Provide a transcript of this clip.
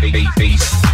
bass.